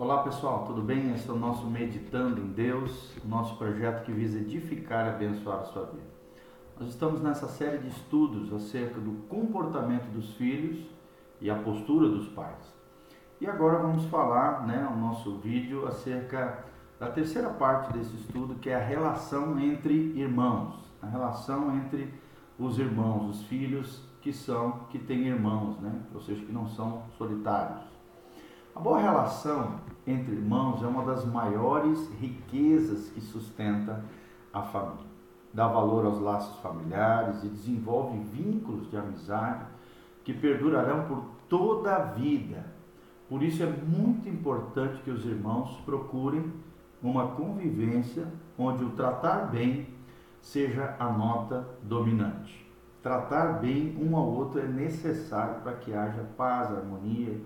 Olá pessoal, tudo bem? Esse é o nosso Meditando em Deus, nosso projeto que visa edificar e abençoar a sua vida. Nós estamos nessa série de estudos acerca do comportamento dos filhos e a postura dos pais. E agora vamos falar, né, o nosso vídeo acerca da terceira parte desse estudo, que é a relação entre irmãos, a relação entre os irmãos, os filhos que são que têm irmãos, né? Ou seja, que não são solitários. A boa relação entre irmãos é uma das maiores riquezas que sustenta a família. Dá valor aos laços familiares e desenvolve vínculos de amizade que perdurarão por toda a vida. Por isso é muito importante que os irmãos procurem uma convivência onde o tratar bem seja a nota dominante. Tratar bem um ao outro é necessário para que haja paz, harmonia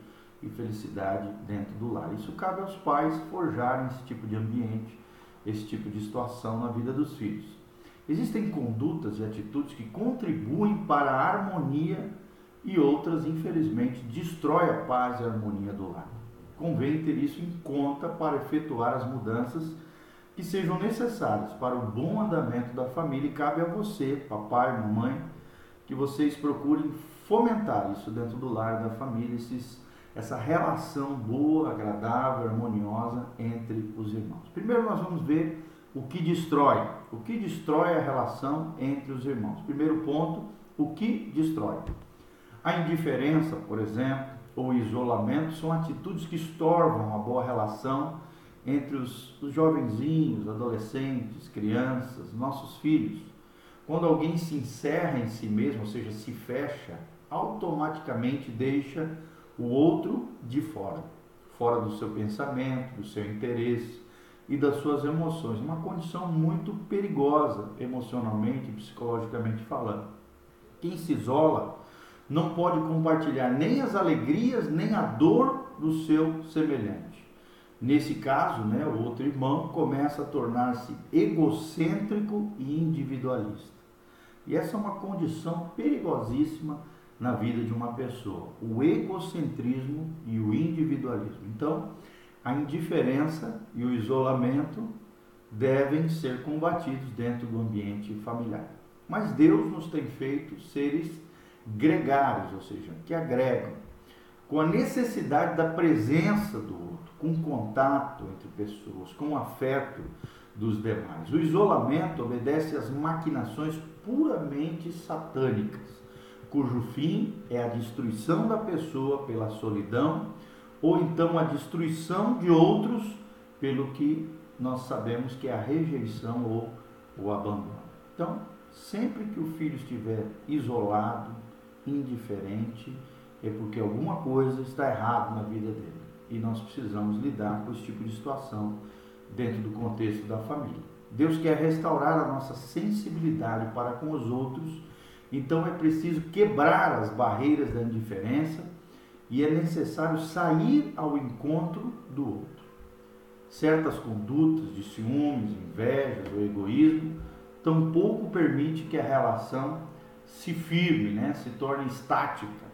e felicidade dentro do lar. Isso cabe aos pais forjarem esse tipo de ambiente, esse tipo de situação na vida dos filhos. Existem condutas e atitudes que contribuem para a harmonia e outras, infelizmente, destrói a paz e a harmonia do lar. Convém ter isso em conta para efetuar as mudanças que sejam necessárias para o bom andamento da família e cabe a você, papai, mamãe, que vocês procurem fomentar isso dentro do lar da família, esses essa relação boa, agradável, harmoniosa entre os irmãos. Primeiro nós vamos ver o que destrói, o que destrói a relação entre os irmãos. Primeiro ponto, o que destrói. A indiferença, por exemplo, ou isolamento são atitudes que estorvam a boa relação entre os, os jovenzinhos, adolescentes, crianças, nossos filhos. Quando alguém se encerra em si mesmo, ou seja, se fecha, automaticamente deixa o outro de fora, fora do seu pensamento, do seu interesse e das suas emoções. Uma condição muito perigosa emocionalmente e psicologicamente falando. Quem se isola não pode compartilhar nem as alegrias nem a dor do seu semelhante. Nesse caso, né, o outro irmão começa a tornar-se egocêntrico e individualista. E essa é uma condição perigosíssima na vida de uma pessoa: o egocentrismo e o individualismo. Então, a indiferença e o isolamento devem ser combatidos dentro do ambiente familiar. Mas Deus nos tem feito seres gregários, ou seja, que agregam, com a necessidade da presença do outro, com contato entre pessoas, com afeto dos demais. O isolamento obedece às maquinações puramente satânicas cujo fim é a destruição da pessoa pela solidão, ou então a destruição de outros pelo que nós sabemos que é a rejeição ou o abandono. Então, sempre que o filho estiver isolado, indiferente, é porque alguma coisa está errada na vida dele. E nós precisamos lidar com esse tipo de situação dentro do contexto da família. Deus quer restaurar a nossa sensibilidade para com os outros então é preciso quebrar as barreiras da indiferença e é necessário sair ao encontro do outro. Certas condutas de ciúmes, invejas ou egoísmo tampouco permite que a relação se firme, né, se torne estática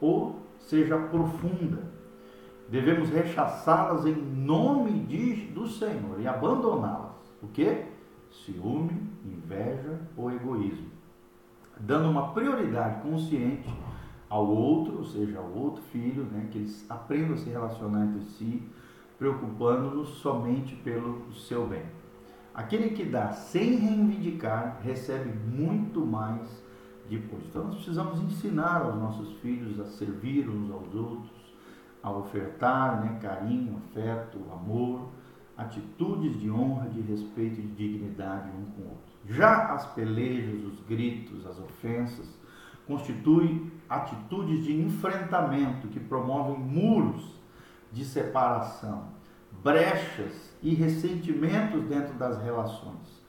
ou seja profunda. Devemos rechaçá-las em nome de, do Senhor e abandoná-las. O que? Ciúme, inveja ou egoísmo dando uma prioridade consciente ao outro, ou seja, ao outro filho, né, que eles aprendam a se relacionar entre si, preocupando-nos somente pelo seu bem. Aquele que dá sem reivindicar recebe muito mais depois. Então nós precisamos ensinar aos nossos filhos a servir uns aos outros, a ofertar né, carinho, afeto, amor, atitudes de honra, de respeito e de dignidade um com o outro. Já as pelejas, os gritos, as ofensas constituem atitudes de enfrentamento que promovem muros de separação, brechas e ressentimentos dentro das relações.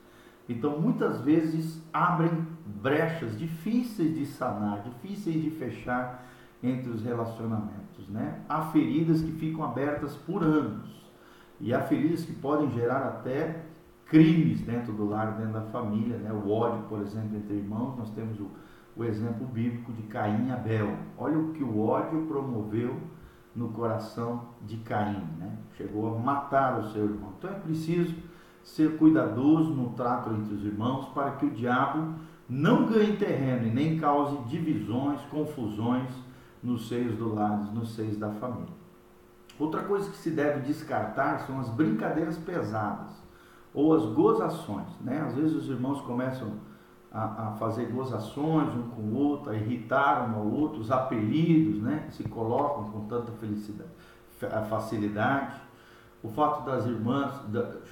Então, muitas vezes abrem brechas difíceis de sanar, difíceis de fechar entre os relacionamentos, né? Há feridas que ficam abertas por anos e há feridas que podem gerar até crimes dentro do lar, dentro da família, né? o ódio, por exemplo, entre irmãos, nós temos o, o exemplo bíblico de Caim e Abel. Olha o que o ódio promoveu no coração de Caim, né? chegou a matar o seu irmão. Então é preciso ser cuidadoso no trato entre os irmãos para que o diabo não ganhe terreno e nem cause divisões, confusões nos seios do lar, nos seios da família. Outra coisa que se deve descartar são as brincadeiras pesadas ou as gozações. Né? Às vezes os irmãos começam a, a, fazer gozações um com o outro, a irritar um ao outro, os apelidos né? se colocam com tanta felicidade, facilidade. O fato das irmãs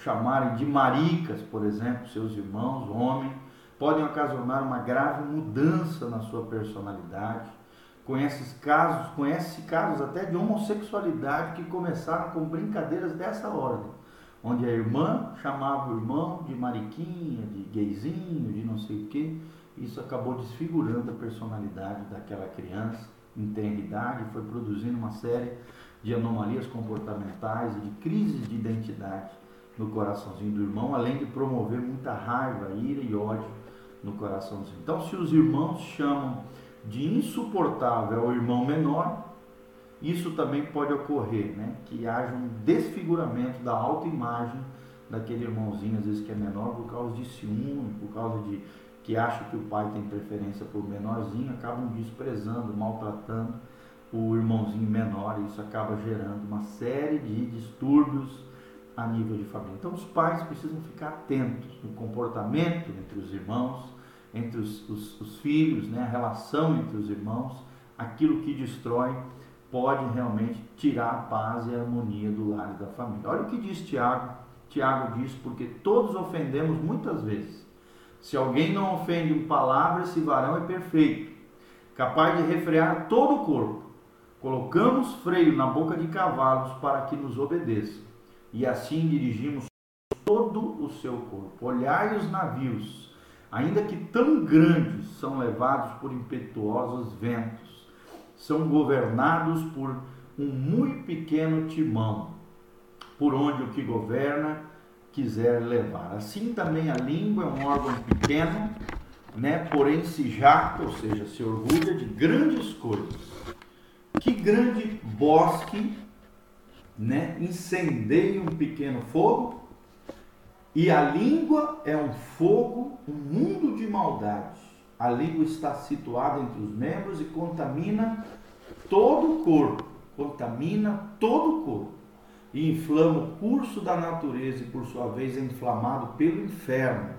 chamarem de maricas, por exemplo, seus irmãos, homem, podem ocasionar uma grave mudança na sua personalidade. Conhece casos, conhece casos até de homossexualidade que começaram com brincadeiras dessa ordem onde a irmã chamava o irmão de mariquinha, de gayzinho, de não sei o que. Isso acabou desfigurando a personalidade daquela criança em tenridade, foi produzindo uma série de anomalias comportamentais e de crises de identidade no coraçãozinho do irmão, além de promover muita raiva, ira e ódio no coraçãozinho. Então, se os irmãos chamam de insuportável ao irmão menor, isso também pode ocorrer, né? que haja um desfiguramento da autoimagem daquele irmãozinho, às vezes que é menor, por causa de ciúme, por causa de que acha que o pai tem preferência por menorzinho, acabam desprezando, maltratando o irmãozinho menor, e isso acaba gerando uma série de distúrbios a nível de família. Então, os pais precisam ficar atentos no comportamento entre os irmãos, entre os, os, os filhos, né? a relação entre os irmãos, aquilo que destrói pode realmente tirar a paz e a harmonia do lar e da família. Olha o que diz Tiago. Tiago diz: porque todos ofendemos muitas vezes. Se alguém não ofende em palavras, esse varão é perfeito, capaz de refrear todo o corpo. Colocamos freio na boca de cavalos para que nos obedeçam, e assim dirigimos todo o seu corpo. Olhai os navios, ainda que tão grandes, são levados por impetuosos ventos são governados por um muito pequeno timão, por onde o que governa quiser levar. Assim também a língua é um órgão pequeno, né, porém se jacta, ou seja, se orgulha de grandes coisas. Que grande bosque né, incendeia um pequeno fogo, e a língua é um fogo, um mundo de maldade. A língua está situada entre os membros e contamina todo o corpo, contamina todo o corpo e inflama o curso da natureza e por sua vez é inflamado pelo inferno.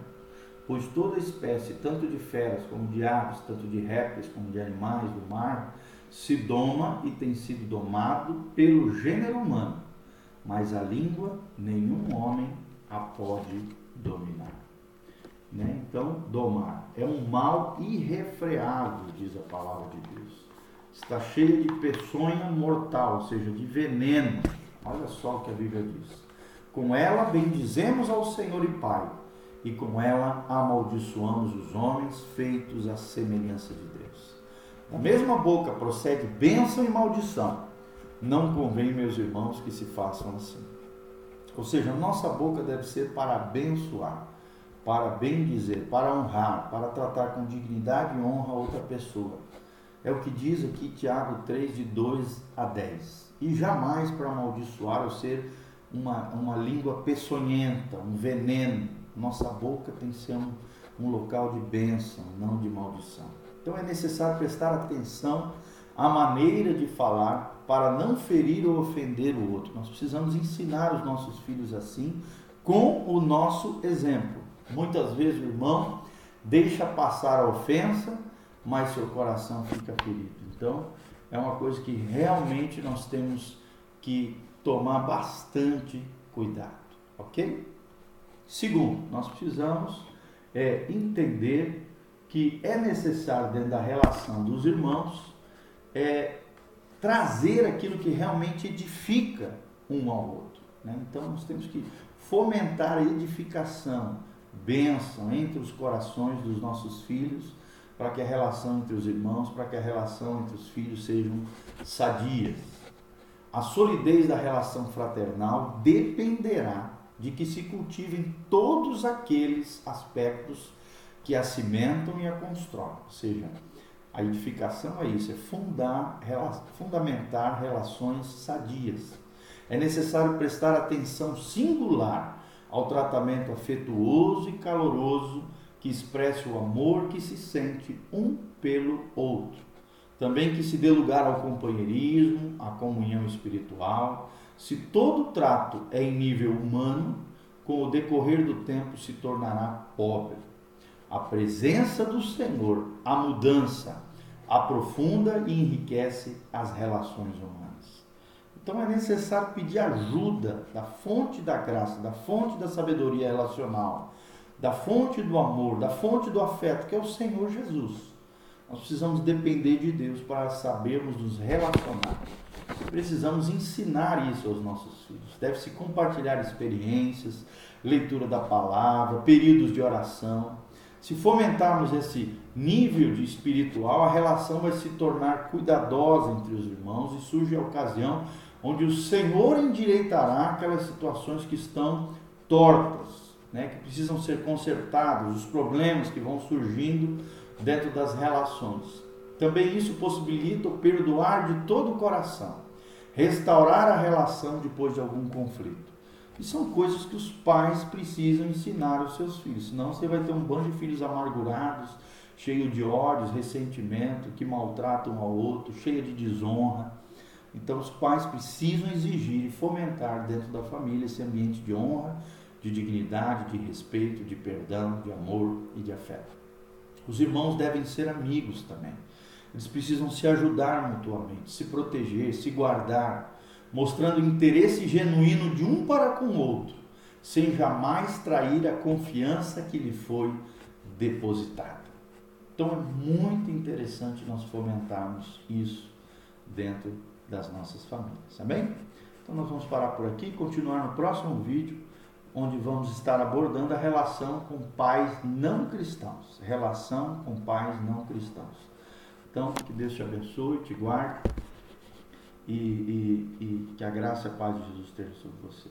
Pois toda espécie, tanto de feras como de aves, tanto de répteis como de animais do mar, se doma e tem sido domado pelo gênero humano, mas a língua nenhum homem a pode dominar. Né? Então, domar é um mal irrefreável, diz a palavra de Deus. Está cheia de peçonha mortal, ou seja, de veneno. Olha só o que a Bíblia diz. Com ela bendizemos ao Senhor e Pai, e com ela amaldiçoamos os homens feitos à semelhança de Deus. Da mesma boca procede bênção e maldição. Não convém, meus irmãos, que se façam assim. Ou seja, nossa boca deve ser para abençoar para bem dizer, para honrar, para tratar com dignidade e honra outra pessoa. É o que diz aqui Tiago 3, de 2 a 10. E jamais para amaldiçoar ou ser uma, uma língua peçonhenta, um veneno. Nossa boca tem que ser um, um local de bênção, não de maldição. Então é necessário prestar atenção à maneira de falar para não ferir ou ofender o outro. Nós precisamos ensinar os nossos filhos assim, com o nosso exemplo. Muitas vezes o irmão deixa passar a ofensa, mas seu coração fica ferido. Então, é uma coisa que realmente nós temos que tomar bastante cuidado, ok? Segundo, nós precisamos é, entender que é necessário, dentro da relação dos irmãos, é, trazer aquilo que realmente edifica um ao outro. Né? Então, nós temos que fomentar a edificação, bênção entre os corações dos nossos filhos, para que a relação entre os irmãos, para que a relação entre os filhos sejam sadias. A solidez da relação fraternal dependerá de que se cultivem todos aqueles aspectos que a cimentam e a constroem, ou seja, A edificação é isso, é fundar, fundamentar relações sadias. É necessário prestar atenção singular ao tratamento afetuoso e caloroso que expresse o amor que se sente um pelo outro. Também que se dê lugar ao companheirismo, à comunhão espiritual. Se todo trato é em nível humano, com o decorrer do tempo se tornará pobre. A presença do Senhor, a mudança, aprofunda e enriquece as relações humanas. Então é necessário pedir ajuda da fonte da graça, da fonte da sabedoria relacional, da fonte do amor, da fonte do afeto, que é o Senhor Jesus. Nós precisamos depender de Deus para sabermos nos relacionar. Precisamos ensinar isso aos nossos filhos. Deve-se compartilhar experiências, leitura da palavra, períodos de oração. Se fomentarmos esse nível de espiritual, a relação vai se tornar cuidadosa entre os irmãos e surge a ocasião onde o Senhor endireitará aquelas situações que estão tortas, né, que precisam ser consertadas, os problemas que vão surgindo dentro das relações. Também isso possibilita o perdoar de todo o coração, restaurar a relação depois de algum conflito. E são coisas que os pais precisam ensinar aos seus filhos, senão você vai ter um bando de filhos amargurados, cheio de ódios, ressentimento, que maltratam um ao outro, cheio de desonra. Então os pais precisam exigir e fomentar dentro da família esse ambiente de honra, de dignidade, de respeito, de perdão, de amor e de afeto. Os irmãos devem ser amigos também. Eles precisam se ajudar mutuamente, se proteger, se guardar, mostrando interesse genuíno de um para com o outro, sem jamais trair a confiança que lhe foi depositada. Então é muito interessante nós fomentarmos isso dentro das nossas famílias, amém? Então nós vamos parar por aqui, continuar no próximo vídeo, onde vamos estar abordando a relação com pais não cristãos, relação com pais não cristãos. Então que Deus te abençoe, te guarde e, e, e que a graça e a paz de Jesus esteja sobre você.